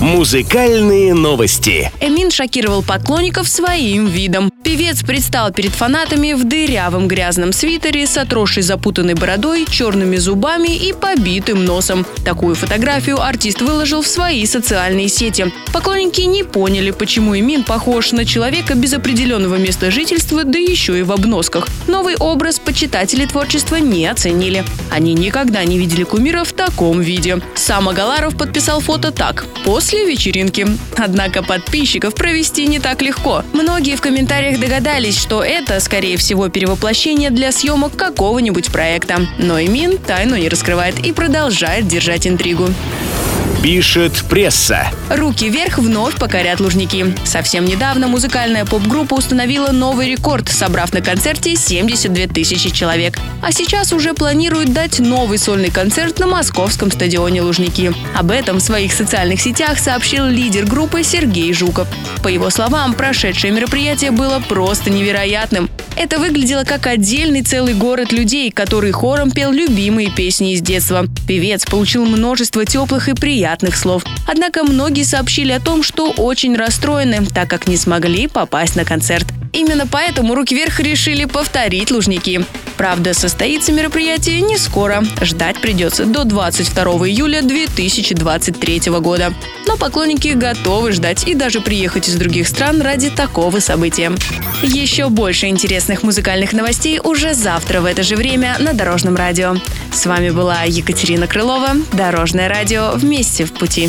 Музыкальные новости. Эмин шокировал поклонников своим видом. Певец предстал перед фанатами в дырявом грязном свитере с отросшей запутанной бородой, черными зубами и побитым носом. Такую фотографию артист выложил в свои социальные сети. Поклонники не поняли, почему Эмин похож на человека без определенного места жительства, да еще и в обносках. Новый образ почитатели творчества не оценили. Они никогда не видели кумира в таком виде. Сам Агаларов подписал фото так. После после вечеринки. Однако подписчиков провести не так легко. Многие в комментариях догадались, что это, скорее всего, перевоплощение для съемок какого-нибудь проекта. Но Имин тайну не раскрывает и продолжает держать интригу пишет пресса. Руки вверх вновь покорят Лужники. Совсем недавно музыкальная поп-группа установила новый рекорд, собрав на концерте 72 тысячи человек. А сейчас уже планирует дать новый сольный концерт на московском стадионе Лужники. Об этом в своих социальных сетях сообщил лидер группы Сергей Жуков. По его словам, прошедшее мероприятие было просто невероятным. Это выглядело как отдельный целый город людей, который хором пел любимые песни из детства. Певец получил множество теплых и приятных слов. Однако многие сообщили о том, что очень расстроены, так как не смогли попасть на концерт. Именно поэтому «Руки вверх» решили повторить Лужники. Правда, состоится мероприятие не скоро. Ждать придется до 22 июля 2023 года. Но поклонники готовы ждать и даже приехать из других стран ради такого события. Еще больше интересных музыкальных новостей уже завтра в это же время на Дорожном радио. С вами была Екатерина Крылова. Дорожное радио вместе в пути.